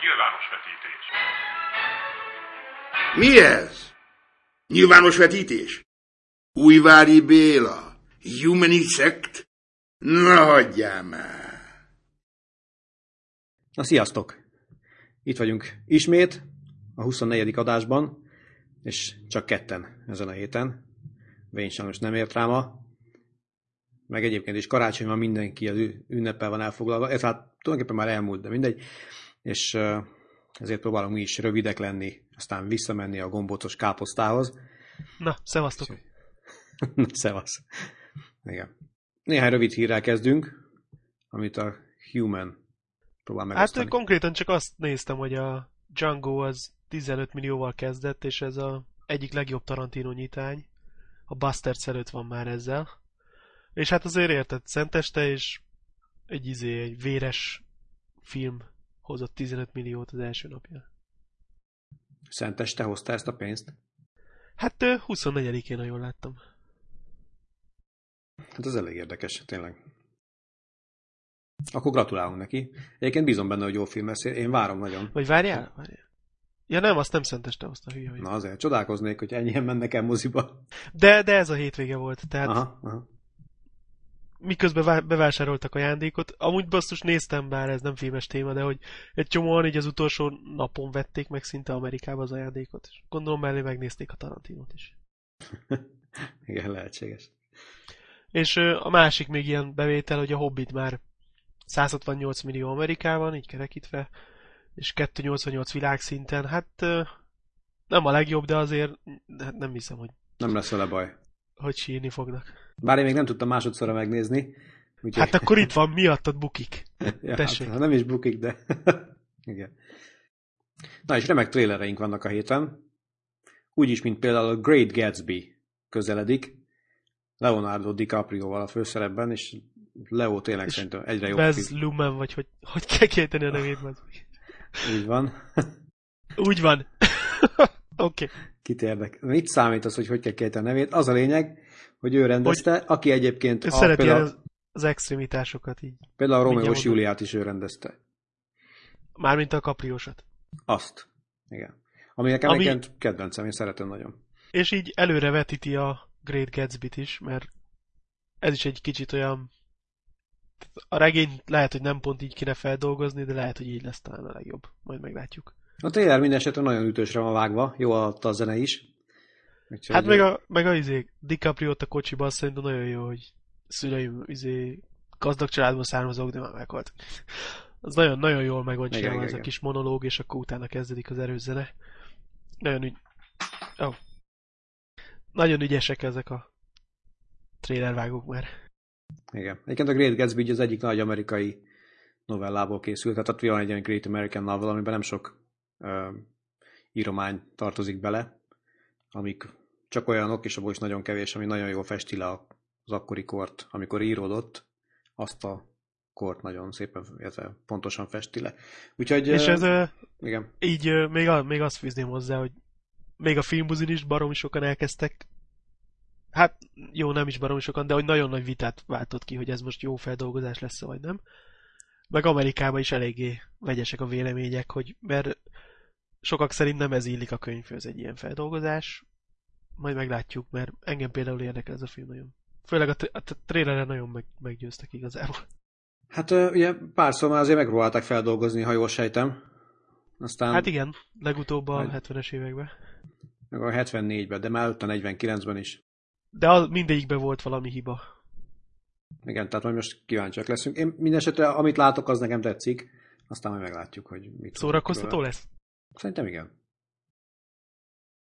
Nyilvános vetítés. Mi ez? Nyilvános vetítés? Újvári Béla? Humani Sect? Na hagyjál már! Na, sziasztok! Itt vagyunk ismét, a 24. adásban, és csak ketten ezen a héten. Vén sajnos nem ért rá ma, meg egyébként is karácsony van, mindenki az ünnepel van elfoglalva, ez hát tulajdonképpen már elmúlt, de mindegy, és ezért próbálunk mi is rövidek lenni, aztán visszamenni a gombócos káposztához. Na, szevasztok! Na, szevasz! Igen. Néhány rövid hírrel kezdünk, amit a Human próbál megosztani. Hát konkrétan csak azt néztem, hogy a Django az 15 millióval kezdett, és ez a egyik legjobb Tarantino nyitány. A Bastards előtt van már ezzel. És hát azért érted, szenteste, és egy izé, egy véres film hozott 15 milliót az első napja. Szenteste hozta ezt a pénzt? Hát 24-én, ha jól láttam. Hát ez elég érdekes, tényleg. Akkor gratulálunk neki. Egyébként bízom benne, hogy jó film lesz. Én várom nagyon. Vagy várjál? várjál. Ja nem, azt nem szenteste hozta hülye. Na azért, csodálkoznék, hogy ennyien mennek el moziba. De, de ez a hétvége volt, tehát Aha, aha. Miközben bevásároltak ajándékot, amúgy basszus néztem, bár ez nem filmes téma, de hogy egy csomóan így az utolsó napon vették meg szinte Amerikába az ajándékot. És gondolom mellé megnézték a Tarantinot is. Igen, lehetséges. És a másik még ilyen bevétel, hogy a Hobbit már 168 millió Amerikában, így kerekítve, és 288 világszinten. Hát nem a legjobb, de azért hát nem hiszem, hogy... Nem lesz vele baj. Hogy sírni fognak. Bár én még nem tudtam másodszorra megnézni. Úgyhogy... Hát akkor itt van, miattad bukik. ja, Tessék. Hát, nem is bukik, de... Igen. Na és remek trélereink vannak a héten. Úgyis, mint például a Great Gatsby közeledik. Leonardo DiCaprio-val a főszerepben, és Leo tényleg és szerintem egyre jobb. Bez Lumen, vagy hogy, hogy kell kiejteni a nevét? Meg. Úgy van. Úgy van. Oké. okay. Kit érdek. Mit számít az, hogy hogy kell kiejteni a nevét? Az a lényeg, hogy ő rendezte, hogy aki egyébként... A, szereti például, az, az extremitásokat így. Például a Romeo és Juliát is ő rendezte. Mármint a kapriósat. Azt. Igen. Ami nekem Ami... egyébként kedvencem, én szeretem nagyon. És így előre vetíti a Great Gatsby-t is, mert ez is egy kicsit olyan a regény lehet, hogy nem pont így kéne feldolgozni, de lehet, hogy így lesz talán a legjobb. Majd meglátjuk. A trailer minden esetre nagyon ütősre van vágva, jó alatt a zene is. Úgyhogy hát meg a, meg a izé, DiCaprio a kocsiban szerintem nagyon jó, hogy szüleim izé, gazdag családban származók, de már meghalt. Az nagyon, nagyon jól meg van csinálva ez a kis monológ, és akkor utána kezdődik az erős zene. Nagyon ügy... Oh. Nagyon ügyesek ezek a trailervágók már. Igen. Egyébként a Great Gatsby az egyik nagy amerikai novellából készült, tehát ott van egy olyan Great American Novel, amiben nem sok uh, íromány tartozik bele, amik csak olyanok, és abból is nagyon kevés, ami nagyon jól festi le az akkori kort, amikor íródott, azt a kort nagyon szépen, illetve pontosan festi le. Úgyhogy... És ez igen. így uh, még, még azt fűzném hozzá, hogy még a filmbuzin is baromi sokan elkezdtek hát jó, nem is baromi sokan, de hogy nagyon nagy vitát váltott ki, hogy ez most jó feldolgozás lesz vagy nem. Meg Amerikában is eléggé vegyesek a vélemények, hogy mert sokak szerint nem ez illik a könyvhöz egy ilyen feldolgozás. Majd meglátjuk, mert engem például érdekel ez a film nagyon. Főleg a, a trailerre nagyon meg, meggyőztek igazából. Hát ugye párszor már azért megpróbálták feldolgozni, ha jól sejtem. Aztán... Hát igen, legutóbb a majd... 70-es években. Meg a 74-ben, de már a 49-ben is. De az, mindegyikben volt valami hiba. Igen, tehát majd most kíváncsiak leszünk. Én mindesetre, amit látok, az nekem tetszik. Aztán majd meglátjuk, hogy mit Szórakoztató lesz? Szerintem igen.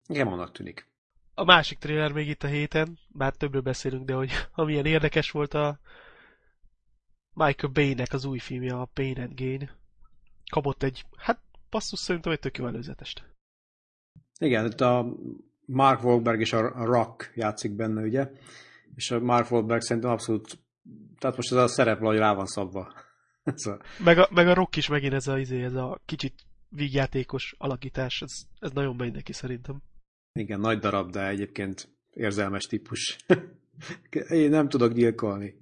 Igen, annak tűnik. A másik trailer még itt a héten, bár többről beszélünk, de hogy amilyen érdekes volt a Michael Bay-nek az új filmje, a Pain and Gain. Kapott egy, hát passzus szerintem egy tök jó előzetest. Igen, itt a Mark Wahlberg és a Rock játszik benne, ugye? És a Mark Wahlberg szerintem abszolút, tehát most ez a szerep valahogy rá van szabva. ez a... Meg, a, meg a Rock is megint ez a, izé, ez a kicsit vígjátékos alakítás, ez, ez nagyon megy neki szerintem. Igen, nagy darab, de egyébként érzelmes típus. Én nem tudok gyilkolni.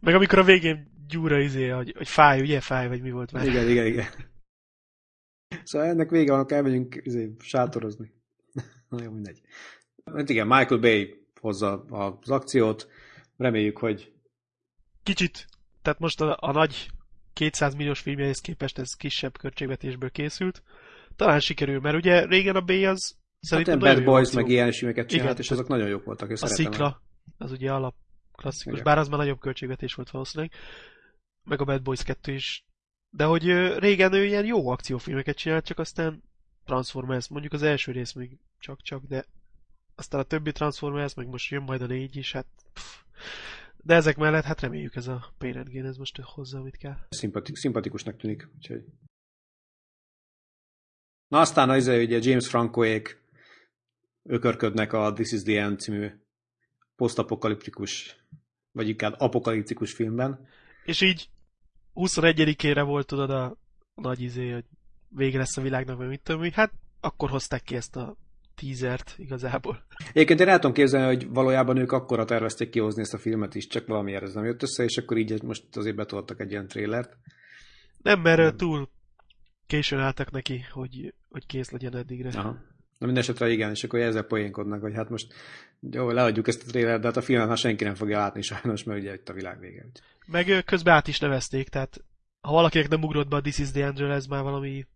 Meg amikor a végén gyúra izé, hogy, hogy fáj, ugye fáj, vagy mi volt már. Igen, igen, igen. Szóval ennek vége van, elmegyünk izé, sátorozni. Na jó, mindegy. Hát igen, Michael Bay hozza az akciót, reméljük, hogy Kicsit, tehát most a, a nagy 200 milliós filmjehez képest ez kisebb költségvetésből készült. Talán sikerül, mert ugye régen a B az szerintem hát Bad Boys meg ilyen filmeket csinált, Igen, és azok nagyon jók voltak. és A Szikla, az ugye alap klasszikus, Igen. bár az már nagyobb költségvetés volt valószínűleg, meg a Bad Boys 2 is. De hogy régen ő ilyen jó akciófilmeket csinált, csak aztán Transformers, mondjuk az első rész még csak-csak, de aztán a többi Transformers, meg most jön majd a négy is, hát pff. De ezek mellett, hát reméljük ez a Gain, ez most hozza, amit kell. Szimpati- szimpatikusnak tűnik. Úgyhogy... Na aztán az, ugye James Francoék ökörködnek a This is the End című posztapokaliptikus, vagy inkább apokaliptikus filmben. És így 21-ére volt tudod a nagy izé, hogy vége lesz a világnak, vagy mit tudom hát akkor hozták ki ezt a teasert igazából. Egyébként én el tudom képzelni, hogy valójában ők akkora tervezték kihozni ezt a filmet is, csak valamiért ez nem jött össze, és akkor így most azért betoltak egy ilyen trélert. Nem, mert nem. túl későn álltak neki, hogy, hogy kész legyen eddigre. Aha. Na minden esetre igen, és akkor ezzel poénkodnak, hogy hát most jó, leadjuk ezt a trélert, de hát a filmet már senki nem fogja látni sajnos, mert ugye itt a világ vége. Meg közben át is nevezték, tehát ha valakinek nem ugrott be a This is the Angel, ez már valami,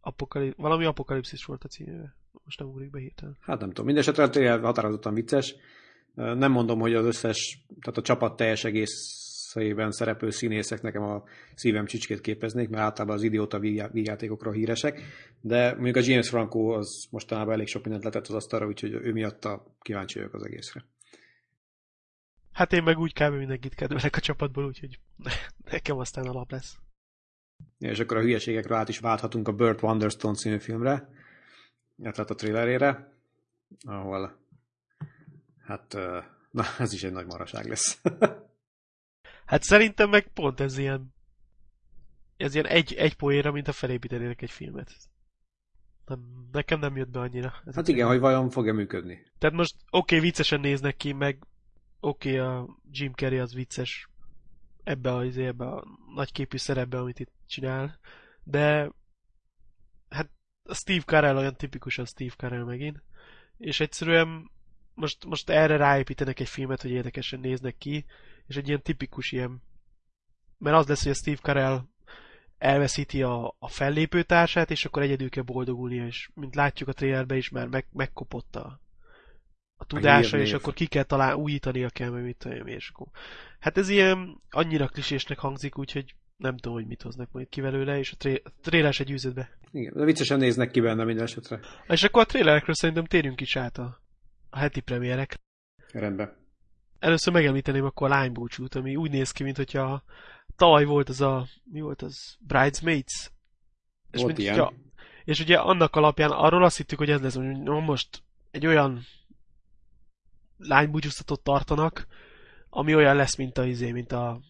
apokalip, valami apokalipszis volt a címe. Most nem ugrik be hirtelen. Hát nem tudom. Mindenesetre a trailer határozottan vicces. Nem mondom, hogy az összes, tehát a csapat teljes egészében szereplő színészek nekem a szívem csicskét képeznék, mert általában az idióta vígjátékokról híresek, de mondjuk a James Franco az mostanában elég sok mindent letett az asztalra, úgyhogy ő miatta kíváncsi vagyok az egészre. Hát én meg úgy kb. mindenkit kedvelek a csapatból, úgyhogy nekem aztán alap lesz. Ja, és akkor a hülyeségekről át is válthatunk a Burt Wonderstone című filmre, illetve a trailerére, ahol hát na, ez is egy nagy maraság lesz. hát szerintem meg pont ez ilyen ez ilyen egy, egy poéra, mint a felépítenének egy filmet. Nem, nekem nem jött be annyira. Ez hát igen, hogy vajon fog-e működni. Tehát most oké, okay, viccesen néznek ki, meg oké, okay, a Jim Carrey az vicces ebbe a, ebbe a nagyképű szerepbe, amit itt csinál, de hát a Steve Carell olyan tipikus a Steve Carell megint, és egyszerűen most, most erre ráépítenek egy filmet, hogy érdekesen néznek ki, és egy ilyen tipikus ilyen, mert az lesz, hogy a Steve Carell elveszíti a, a fellépő társát, és akkor egyedül kell boldogulnia, és mint látjuk a trailerben is már meg, megkopott a, a tudása, és akkor ki kell talán újítania kell, meg mit tudom, és akkor... Hát ez ilyen annyira klisésnek hangzik, úgyhogy nem tudom, hogy mit hoznak majd ki belőle, és a, tré- a trailer se győzött be. Igen, de viccesen néznek ki benne minden esetre. És akkor a trailerekről szerintem térjünk is át a, a heti premierek. Rendben. Először megemlíteném akkor a lánybúcsút, ami úgy néz ki, mint hogyha tavaly volt az a, mi volt az, Bridesmaids? És, volt mint, ilyen. Hogyha, és ugye annak alapján arról azt hittük, hogy ez lesz, hogy most egy olyan lánybúcsúztatót tartanak, ami olyan lesz, mint a izé, mint a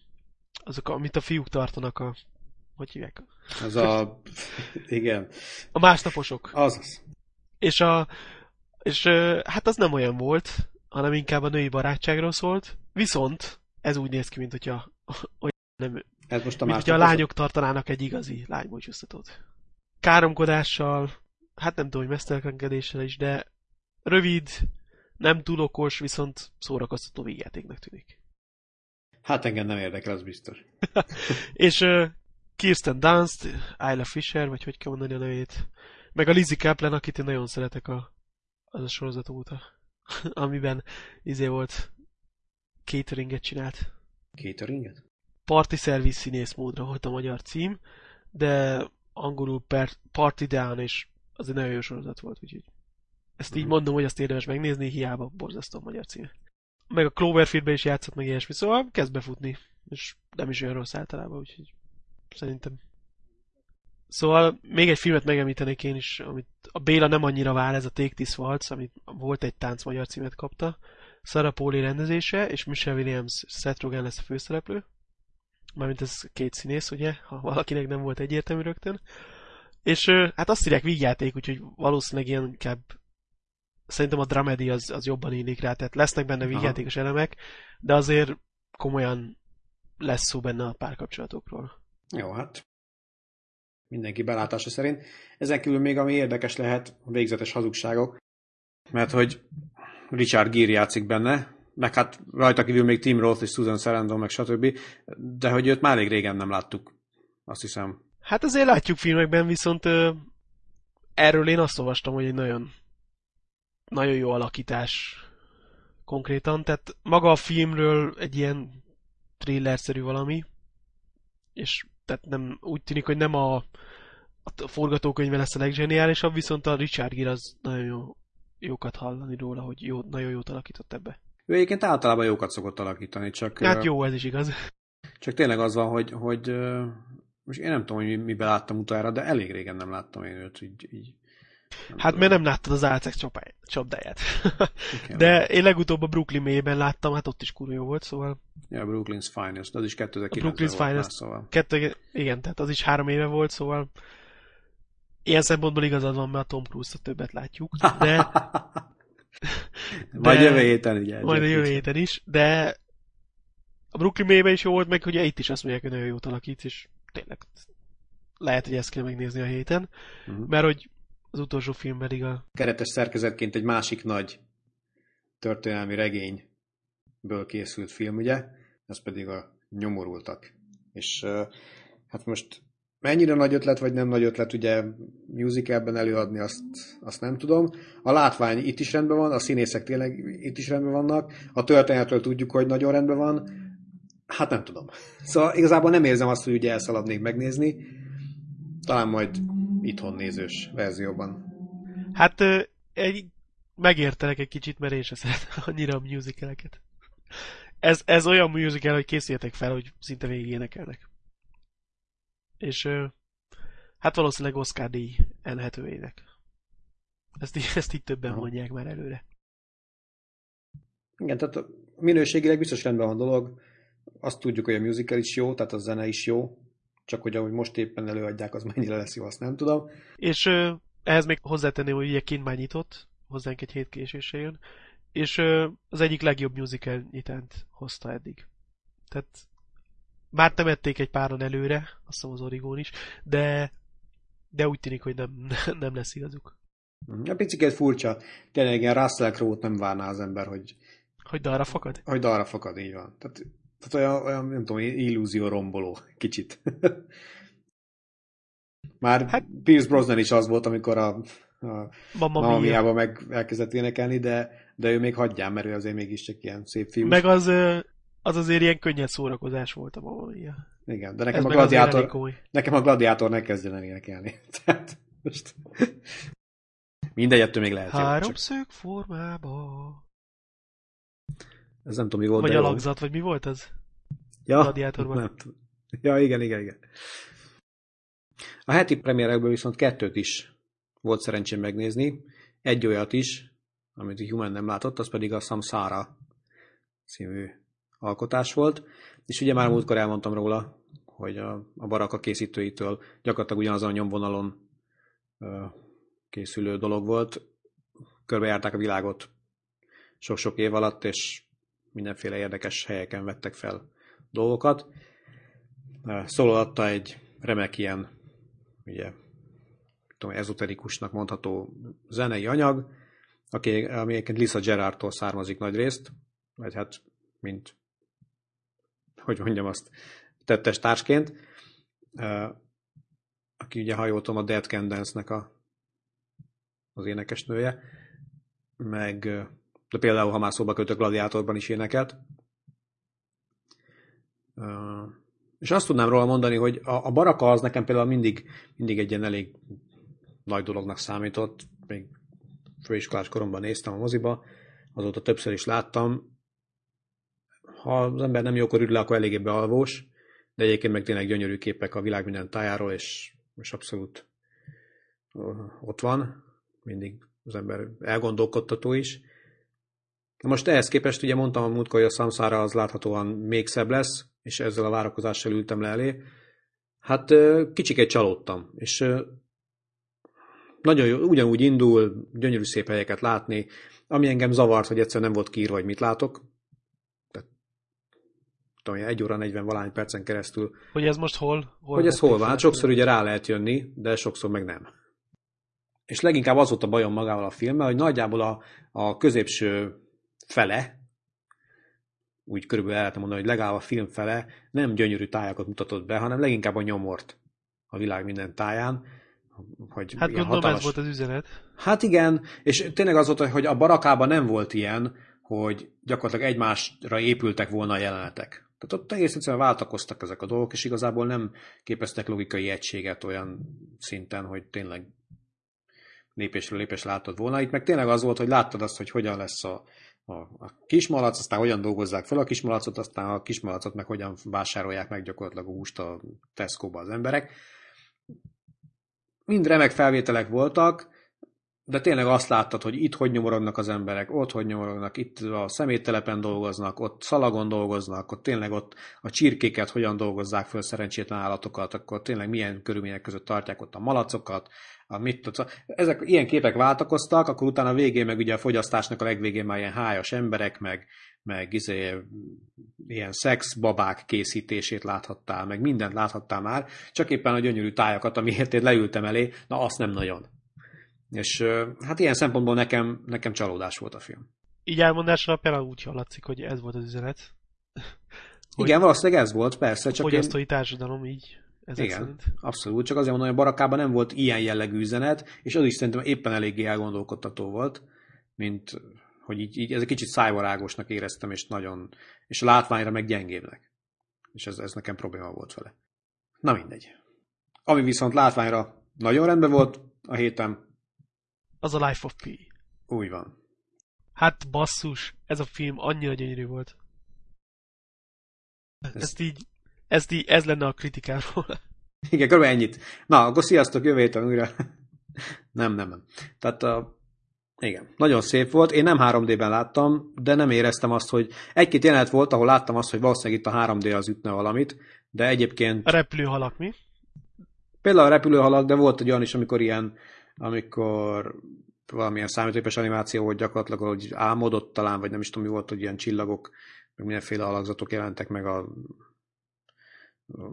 azok, amit a fiúk tartanak a hogy hívják? Az a... igen. A másnaposok. Azaz. És a és hát az nem olyan volt, hanem inkább a női barátságról szólt. Viszont ez úgy néz ki, mint hogyha olyan nem, ez most a mint hogyha a lányok tartanának egy igazi lánybúcsúztatót. Káromkodással, hát nem tudom, hogy mesztelenkedéssel is, de rövid, nem túl okos, viszont szórakoztató végjátéknak tűnik. Hát engem nem érdekel, az biztos. és uh, Kirsten Dunst, Isla Fisher, vagy hogy kell mondani a nevét, meg a Lizzie Kaplan, akit én nagyon szeretek a, az a sorozat óta, amiben izé volt cateringet csinált. Cateringet? Party Service színész módra volt a magyar cím, de angolul per, Party Down, és az egy nagyon jó sorozat volt, úgyhogy ezt így mondom, hogy azt érdemes megnézni, hiába borzasztó a magyar cím. Meg a Cloverfieldbe is játszott meg ilyesmi, szóval kezd befutni, és nem is olyan rossz általában, úgyhogy szerintem. Szóval még egy filmet megemlítenék én is, amit a Béla nem annyira vár, ez a Take This Waltz, amit volt egy tánc magyar címet kapta. Sarah Pauli rendezése, és Michelle Williams, Seth Rogen lesz a főszereplő. Mármint ez két színész, ugye, ha valakinek nem volt egyértelmű rögtön. És hát azt írják vígjáték, úgyhogy valószínűleg ilyen inkább szerintem a dramedy az, az jobban illik rá, tehát lesznek benne vígjátékos elemek, de azért komolyan lesz szó benne a párkapcsolatokról. Jó, hát mindenki belátása szerint. Ezen kívül még ami érdekes lehet, a végzetes hazugságok, mert hogy Richard Gere játszik benne, meg hát rajta kívül még Tim Roth és Susan Sarandon, meg stb. De hogy őt már elég régen nem láttuk, azt hiszem. Hát azért látjuk filmekben, viszont ö, erről én azt olvastam, hogy egy nagyon, nagyon jó alakítás konkrétan. Tehát maga a filmről egy ilyen thrillerszerű valami, és tehát nem, úgy tűnik, hogy nem a, a forgatókönyve lesz a leggeniálisabb, viszont a Richard Gere az nagyon jó, jókat hallani róla, hogy jó, nagyon jót alakított ebbe. Ő egyébként általában jókat szokott alakítani, csak... Hát jó, ez is igaz. Csak tényleg az van, hogy, hogy most én nem tudom, hogy miben láttam utána, de elég régen nem láttam én őt így, így hát mert nem láttad az álcek csapdáját. De én legutóbb a Brooklyn mélyben láttam, hát ott is kurva jó volt, szóval... Ja, Brooklyn's Finest, az is 2009 Brooklyn's volt Finest, már, szóval. Kettő, igen, tehát az is három éve volt, szóval ilyen szempontból igazad van, mert a Tom Cruise-t többet látjuk, de... de majd jövő héten ugye. Majd a jövő héten is, de a Brooklyn mélyben is jó volt, meg ugye itt is azt mondják, hogy nagyon jót alakít, és tényleg lehet, hogy ezt kell megnézni a héten, uh-huh. mert hogy az utolsó film pedig a... Keretes szerkezetként egy másik nagy történelmi regényből készült film, ugye? Ez pedig a Nyomorultak. És hát most mennyire nagy ötlet, vagy nem nagy ötlet, ugye musicalben előadni, azt, azt nem tudom. A látvány itt is rendben van, a színészek tényleg itt is rendben vannak, a történetről tudjuk, hogy nagyon rendben van, hát nem tudom. Szóval igazából nem érzem azt, hogy ugye elszaladnék megnézni, talán majd itthon nézős verzióban. Hát egy, megértelek egy kicsit, mert én sem szeretem annyira a musicaleket. Ez, ez olyan musical, hogy készüljetek fel, hogy szinte végig énekelnek. És hát valószínűleg Oscar díj elhetőjének. Ezt, ezt így többen Aha. mondják már előre. Igen, tehát minőségileg biztos rendben van dolog. Azt tudjuk, hogy a musical is jó, tehát a zene is jó, csak hogy ahogy most éppen előadják, az mennyire lesz jó, azt nem tudom. És ehhez még hozzátenném, hogy ugye kint már nyitott, hozzánk egy hét késéssel jön, és az egyik legjobb musical nyitánt hozta eddig. Tehát már temették egy páran előre, azt hiszem az Origón is, de, de úgy tűnik, hogy nem, nem lesz igazuk. A picit furcsa. Tényleg ilyen Russell Crowe-t nem várná az ember, hogy... Hogy dalra fakad? Hogy dalra fakad, így van. Tehát tehát olyan, olyan nem tudom, illúzió romboló kicsit. Már hát, Pierce Brosnan is az volt, amikor a, a Mamma Mia-ba meg elkezdett énekelni, de, de ő még hagyján, mert ő azért mégiscsak ilyen szép fiú. Meg az, az azért ilyen könnyed szórakozás volt a Mamma Mia. Igen, de nekem Ez a gladiátor, nekem a gladiátor ne kezdjen el énekelni. Tehát most mindegy, ettől még lehet. Háromszög formába. Ez nem tudom, mi volt. Vagy alakzat, vagy mi volt ez? Ja, Gladiátorban. Nem Ja, igen, igen, igen. A heti premierekből viszont kettőt is volt szerencsém megnézni. Egy olyat is, amit a Human nem látott, az pedig a Samsara című alkotás volt. És ugye már múltkor elmondtam róla, hogy a, a baraka készítőitől gyakorlatilag ugyanazon a nyomvonalon ö, készülő dolog volt. Körbejárták a világot sok-sok év alatt, és mindenféle érdekes helyeken vettek fel dolgokat. Szól adta egy remek ilyen, ugye, tudom, ezoterikusnak mondható zenei anyag, aki, ami egyébként Lisa Gerardtól származik nagy részt, vagy hát, mint, hogy mondjam azt, tettes társként, aki ugye, ha a Dead Can Dance-nek a, az énekesnője, meg de például, ha már szóba kötök gladiátorban is énekelt. És azt tudnám róla mondani, hogy a, a baraka az nekem például mindig, mindig egy ilyen elég nagy dolognak számított. Még főiskolás koromban néztem a moziba, azóta többször is láttam. Ha az ember nem jókor ül le, akkor eléggé bealvós, de egyébként meg tényleg gyönyörű képek a világ minden tájáról, és, és abszolút ott van. Mindig az ember elgondolkodtató is. Most ehhez képest ugye mondtam a múltkor, hogy a Samsara az láthatóan még szebb lesz, és ezzel a várakozással ültem le elé. Hát kicsiket csalódtam, és nagyon jó, ugyanúgy indul, gyönyörű szép helyeket látni, ami engem zavart, hogy egyszer nem volt kír, vagy mit látok. Tehát tudom, egy óra 40 valány percen keresztül. Hogy ez most hol? hol hogy ez hol van? Hát sokszor ugye rá lehet jönni, de sokszor meg nem. És leginkább az volt a bajom magával a filmmel, hogy nagyjából a, a középső fele, úgy körülbelül el lehet mondani, hogy legalább a film fele nem gyönyörű tájakat mutatott be, hanem leginkább a nyomort a világ minden táján. Hogy hát gondolom hatalmas... ez volt az üzenet. Hát igen, és tényleg az volt, hogy a barakában nem volt ilyen, hogy gyakorlatilag egymásra épültek volna a jelenetek. Tehát ott egész egyszerűen váltakoztak ezek a dolgok, és igazából nem képeztek logikai egységet olyan szinten, hogy tényleg lépésről lépés látod volna. Itt meg tényleg az volt, hogy láttad azt, hogy hogyan lesz a, a, a kismalac, aztán hogyan dolgozzák fel a kismalacot, aztán a kismalacot meg hogyan vásárolják meg gyakorlatilag a húst a Tesco-ba az emberek. Mind remek felvételek voltak, de tényleg azt láttad, hogy itt hogy nyomorognak az emberek, ott hogy nyomorognak, itt a szeméttelepen dolgoznak, ott szalagon dolgoznak, ott tényleg ott a csirkéket hogyan dolgozzák föl szerencsétlen állatokat, akkor tényleg milyen körülmények között tartják ott a malacokat, a mit tudsz. Ezek ilyen képek váltakoztak, akkor utána a végén meg ugye a fogyasztásnak a legvégén már ilyen hájas emberek, meg, meg izé, ilyen szexbabák készítését láthattál, meg mindent láthattál már, csak éppen a gyönyörű tájakat, amiért én leültem elé, na azt nem nagyon. És hát ilyen szempontból nekem, nekem csalódás volt a film. Így elmondásra például úgy hallatszik, hogy ez volt az üzenet. Igen, valószínűleg ez volt, persze. Csak fogyasztói én... társadalom így. Ezek Igen, szerint. abszolút. Csak azért mondom, hogy a barakában nem volt ilyen jellegű üzenet, és az is szerintem éppen eléggé elgondolkodtató volt, mint hogy így, így ez egy kicsit szájvarágosnak éreztem, és nagyon, és a látványra meg gyengébbnek. És ez, ez nekem probléma volt vele. Na mindegy. Ami viszont látványra nagyon rendben volt a héten, az a Life of Pi. Úgy van. Hát basszus, ez a film annyira gyönyörű volt. Ez... Ezt ezt így, ez lenne a kritikáról. Igen, kb. ennyit. Na, akkor sziasztok, jövő héten újra. nem, nem, nem. Tehát a, igen, nagyon szép volt. Én nem 3D-ben láttam, de nem éreztem azt, hogy egy-két jelenet volt, ahol láttam azt, hogy valószínűleg itt a 3D az ütne valamit, de egyébként... A repülőhalak mi? Például a repülőhalak, de volt egy olyan is, amikor ilyen amikor valamilyen számítógépes animáció volt gyakorlatilag, hogy álmodott talán, vagy nem is tudom mi volt, hogy ilyen csillagok, meg mindenféle alakzatok jelentek meg a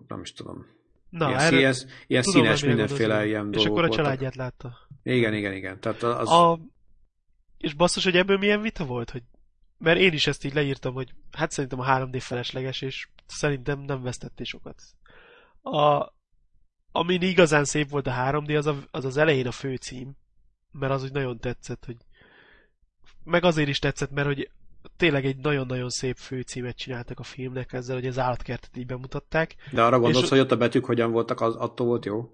nem is tudom. Na, ilyen, erre színes, ilyen tudom, színes mindenféle az ilyen És dolgok akkor a családját voltak. látta. Igen, igen, igen. Tehát az... A... És basszus, hogy ebből milyen vita volt, hogy mert én is ezt így leírtam, hogy hát szerintem a 3D felesleges, és szerintem nem vesztettél sokat. A, ami igazán szép volt a 3D, az, a, az az elején a főcím, mert az úgy nagyon tetszett, hogy meg azért is tetszett, mert hogy tényleg egy nagyon-nagyon szép főcímet csináltak a filmnek ezzel, hogy az állatkertet így bemutatták. De arra gondolsz, és... hogy ott a betűk hogyan voltak, az attól volt jó?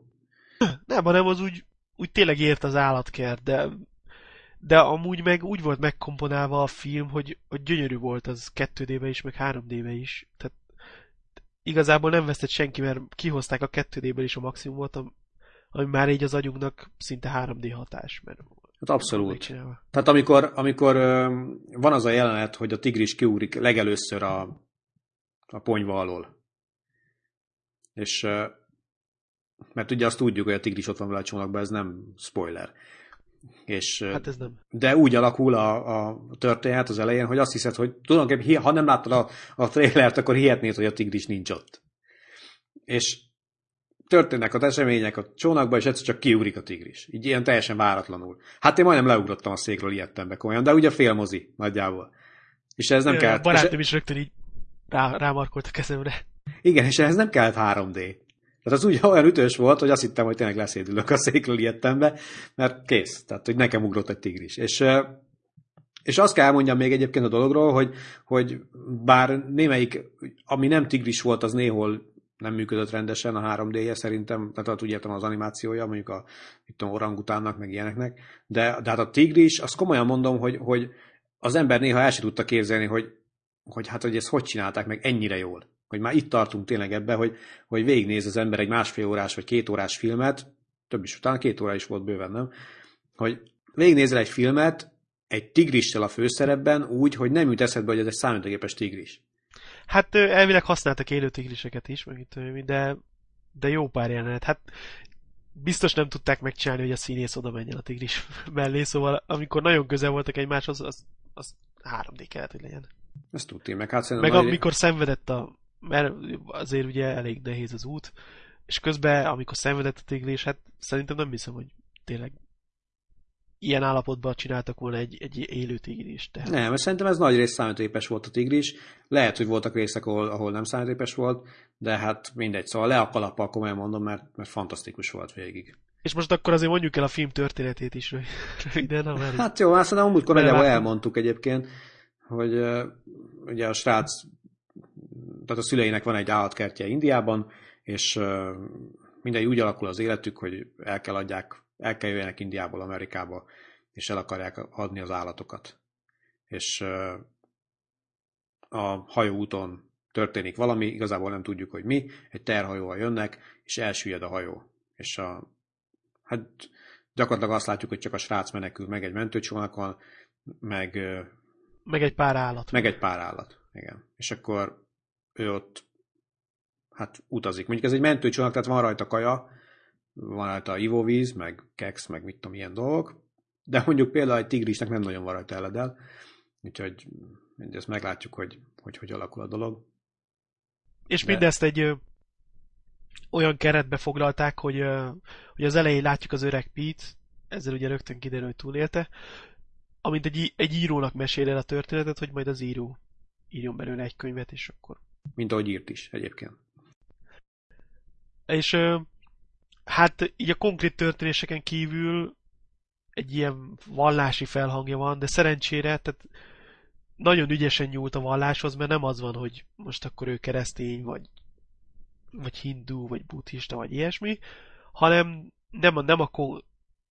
Nem, hanem az úgy, úgy tényleg ért az állatkert, de de amúgy meg úgy volt megkomponálva a film, hogy, hogy gyönyörű volt az 2D-be is, meg 3D-be is. Tehát igazából nem vesztett senki, mert kihozták a 2D-ből is a maximumot, ami már így az agyunknak szinte 3D hatás. Mert hát abszolút. Tehát amikor, amikor van az a jelenet, hogy a tigris kiúrik legelőször a, a ponyva alól, és mert ugye azt tudjuk, hogy a tigris ott van vele a csónakban, ez nem spoiler. És, hát ez nem. De úgy alakul a, a történet az elején, hogy azt hiszed, hogy tulajdonképpen, ha nem láttad a, a trailert, akkor hihetnéd, hogy a tigris nincs ott. És történnek az események a csónakban, és egyszer csak kiugrik a tigris. Így ilyen teljesen váratlanul. Hát én majdnem leugrottam a székről, ijedtem be komolyan, de ugye fél mozi nagyjából. És ez nem kell. A barátom is rögtön így rá, rámarkolt a kezemre. Igen, és ehhez nem kellett 3D. Tehát az úgy olyan ütős volt, hogy azt hittem, hogy tényleg leszédülök a székről ijedtem be, mert kész. Tehát, hogy nekem ugrott egy tigris. És, és azt kell elmondjam még egyébként a dologról, hogy, hogy bár némelyik, ami nem tigris volt, az néhol nem működött rendesen a 3D-je szerintem, tehát úgy értem az animációja, mondjuk a itt tudom, orangutánnak, meg ilyeneknek, de, de hát a tigris, azt komolyan mondom, hogy, hogy az ember néha el sem tudta képzelni, hogy, hogy hát, hogy ezt hogy csinálták meg ennyire jól hogy már itt tartunk tényleg ebbe, hogy, hogy végignéz az ember egy másfél órás vagy két órás filmet, több is utána két óra is volt bőven, nem? Hogy végignézel egy filmet egy tigrissel a főszerepben úgy, hogy nem jut eszedbe, hogy ez egy számítógépes tigris. Hát elvileg használtak élő tigriseket is, meg itt, de, de jó pár jelenet. Hát biztos nem tudták megcsinálni, hogy a színész oda menjen a tigris mellé, szóval amikor nagyon közel voltak egymáshoz, az, az 3D kellett, hogy legyen. Ezt tudtam, meg hát Meg amikor szenvedett a mert azért ugye elég nehéz az út, és közben, amikor szenvedett a tigris, hát szerintem nem hiszem, hogy tényleg ilyen állapotban csináltak volna egy, egy élő tigris. Tehát... Nem, mert szerintem ez nagy rész számítógépes volt a tigris. Lehet, hogy voltak részek, ahol, ahol nem számítógépes volt, de hát mindegy, szóval le a kalappal, komolyan mondom, mert, mert fantasztikus volt végig. És most akkor azért mondjuk el a film történetét is röviden, ha már Hát jó, azt mondom, múltkor nagyjából elmondtuk egyébként, hogy uh, ugye a srác, tehát a szüleinek van egy állatkertje Indiában, és uh, mindegy úgy alakul az életük, hogy el kell adják, el kell jöjjenek Indiából Amerikába, és el akarják adni az állatokat. És a hajóúton történik valami, igazából nem tudjuk, hogy mi, egy terhajóval jönnek, és elsüllyed a hajó. És a hát gyakorlatilag azt látjuk, hogy csak a srác menekül meg egy mentőcsónakon, meg... Meg egy pár állat. Meg egy pár állat, igen. És akkor ő ott hát utazik. Mondjuk ez egy mentőcsónak, tehát van rajta kaja, van rajta ivóvíz, meg keks, meg mit tudom, ilyen dolgok, de mondjuk például egy tigrisnek nem nagyon van rajta eledel, úgyhogy ezt meglátjuk, hogy hogy, hogy alakul a dolog. És de... mindezt egy olyan keretbe foglalták, hogy, hogy az elején látjuk az öreg Pete, ezzel ugye rögtön kiderül, hogy túlélte, amint egy, egy írónak mesél el a történetet, hogy majd az író írjon belőle egy könyvet, és akkor... Mint ahogy írt is egyébként. És hát így a konkrét történéseken kívül egy ilyen vallási felhangja van, de szerencsére, tehát nagyon ügyesen nyúlt a valláshoz, mert nem az van, hogy most akkor ő keresztény, vagy vagy hindu, vagy buddhista, vagy ilyesmi, hanem nem, a, nem a,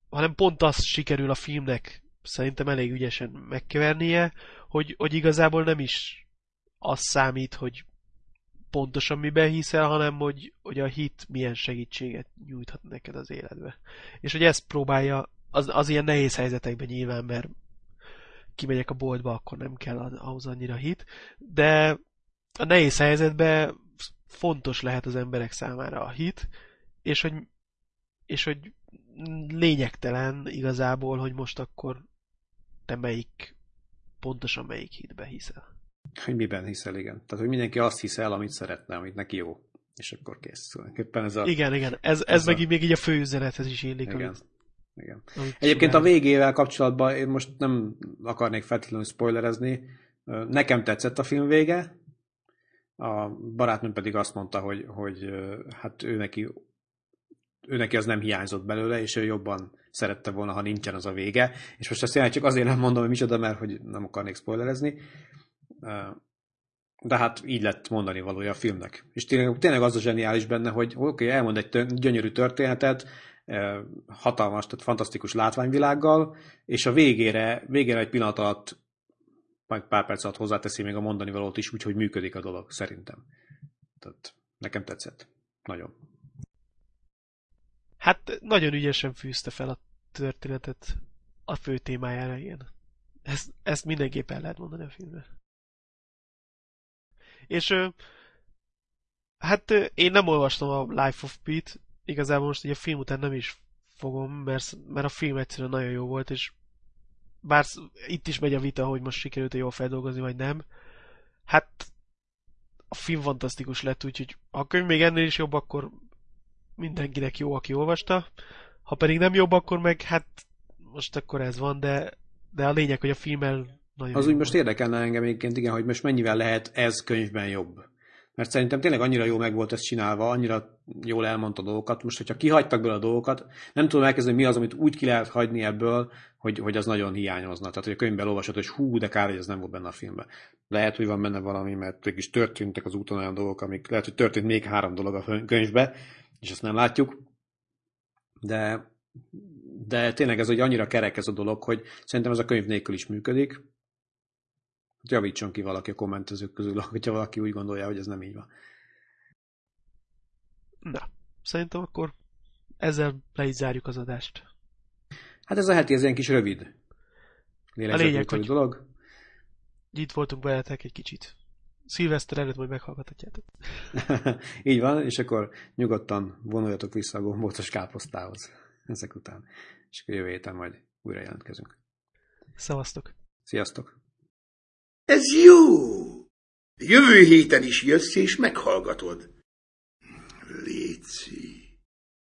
hanem pont azt sikerül a filmnek szerintem elég ügyesen megkevernie, hogy, hogy igazából nem is az számít, hogy pontosan miben hiszel, hanem hogy, hogy a hit milyen segítséget nyújthat neked az életbe. És hogy ezt próbálja, az, az ilyen nehéz helyzetekben nyilván, mert kimegyek a boltba, akkor nem kell ahhoz annyira hit, de a nehéz helyzetben fontos lehet az emberek számára a hit, és hogy, és hogy lényegtelen igazából, hogy most akkor te melyik, pontosan melyik hitbe hiszel. Hogy miben hiszel, igen. Tehát, hogy mindenki azt hiszel, amit szeretne, amit neki jó. És akkor kész. Éppen ez a, igen, igen. Ez, ez, ez meg a... még így a főüzenethez is illik. Igen. Amit, igen. Amit Egyébként csinál. a végével kapcsolatban én most nem akarnék feltétlenül spoilerezni. Nekem tetszett a film vége, a barátnőm pedig azt mondta, hogy, hogy hát ő neki, ő neki az nem hiányzott belőle, és ő jobban szerette volna, ha nincsen az a vége. És most azt jelenleg csak azért nem mondom, hogy micsoda, mert hogy nem akarnék spoilerezni. De hát így lett mondani valója a filmnek. És tényleg, tényleg az a zseniális benne, hogy oké, okay, elmond egy tön, gyönyörű történetet, hatalmas, tehát fantasztikus látványvilággal, és a végére, végére egy pillanat alatt majd pár perc alatt hozzáteszi még a mondani valót is, úgyhogy működik a dolog, szerintem. Tehát nekem tetszett. Nagyon. Hát nagyon ügyesen fűzte fel a történetet a fő témájára, igen. Ezt, ezt mindenképp el lehet mondani a filmben. És hát én nem olvastam a Life of Pete, igazából most ugye a film után nem is fogom, mert, mert a film egyszerűen nagyon jó volt, és bár itt is megy a vita, hogy most sikerült jól feldolgozni, vagy nem. Hát a film fantasztikus lett, úgyhogy ha a könyv még ennél is jobb, akkor mindenkinek jó, aki olvasta. Ha pedig nem jobb, akkor meg hát most akkor ez van, de, de a lényeg, hogy a filmmel nagyon Az úgy most érdekelne engem egyébként, igen, hogy most mennyivel lehet ez könyvben jobb. Mert szerintem tényleg annyira jó meg volt ez csinálva, annyira jól elmondta dolgokat. Most, hogyha kihagytak belőle a dolgokat, nem tudom elkezdeni, mi az, amit úgy ki lehet hagyni ebből, hogy, hogy az nagyon hiányozna. Tehát, hogy a könyvben olvasod, hogy hú, de kár, hogy ez nem volt benne a filmben. Lehet, hogy van benne valami, mert is történtek az úton olyan dolgok, amik lehet, hogy történt még három dolog a könyvbe, és ezt nem látjuk. De, de tényleg ez hogy annyira kerek ez a dolog, hogy szerintem ez a könyv nélkül is működik. Javítson ki valaki a kommentezők közül, hogyha valaki úgy gondolja, hogy ez nem így van. Na, szerintem akkor ezzel le is zárjuk az adást. Hát ez a heti, ez ilyen kis rövid. A lényeg, hogy dolog. Itt voltunk veletek egy kicsit. Szilveszter előtt majd meghallgathatjátok. Így van, és akkor nyugodtan vonuljatok vissza a gombócos káposztához ezek után. És akkor jövő héten majd újra jelentkezünk. Szevasztok! Sziasztok! Ez jó! Jövő héten is jössz és meghallgatod. Léci.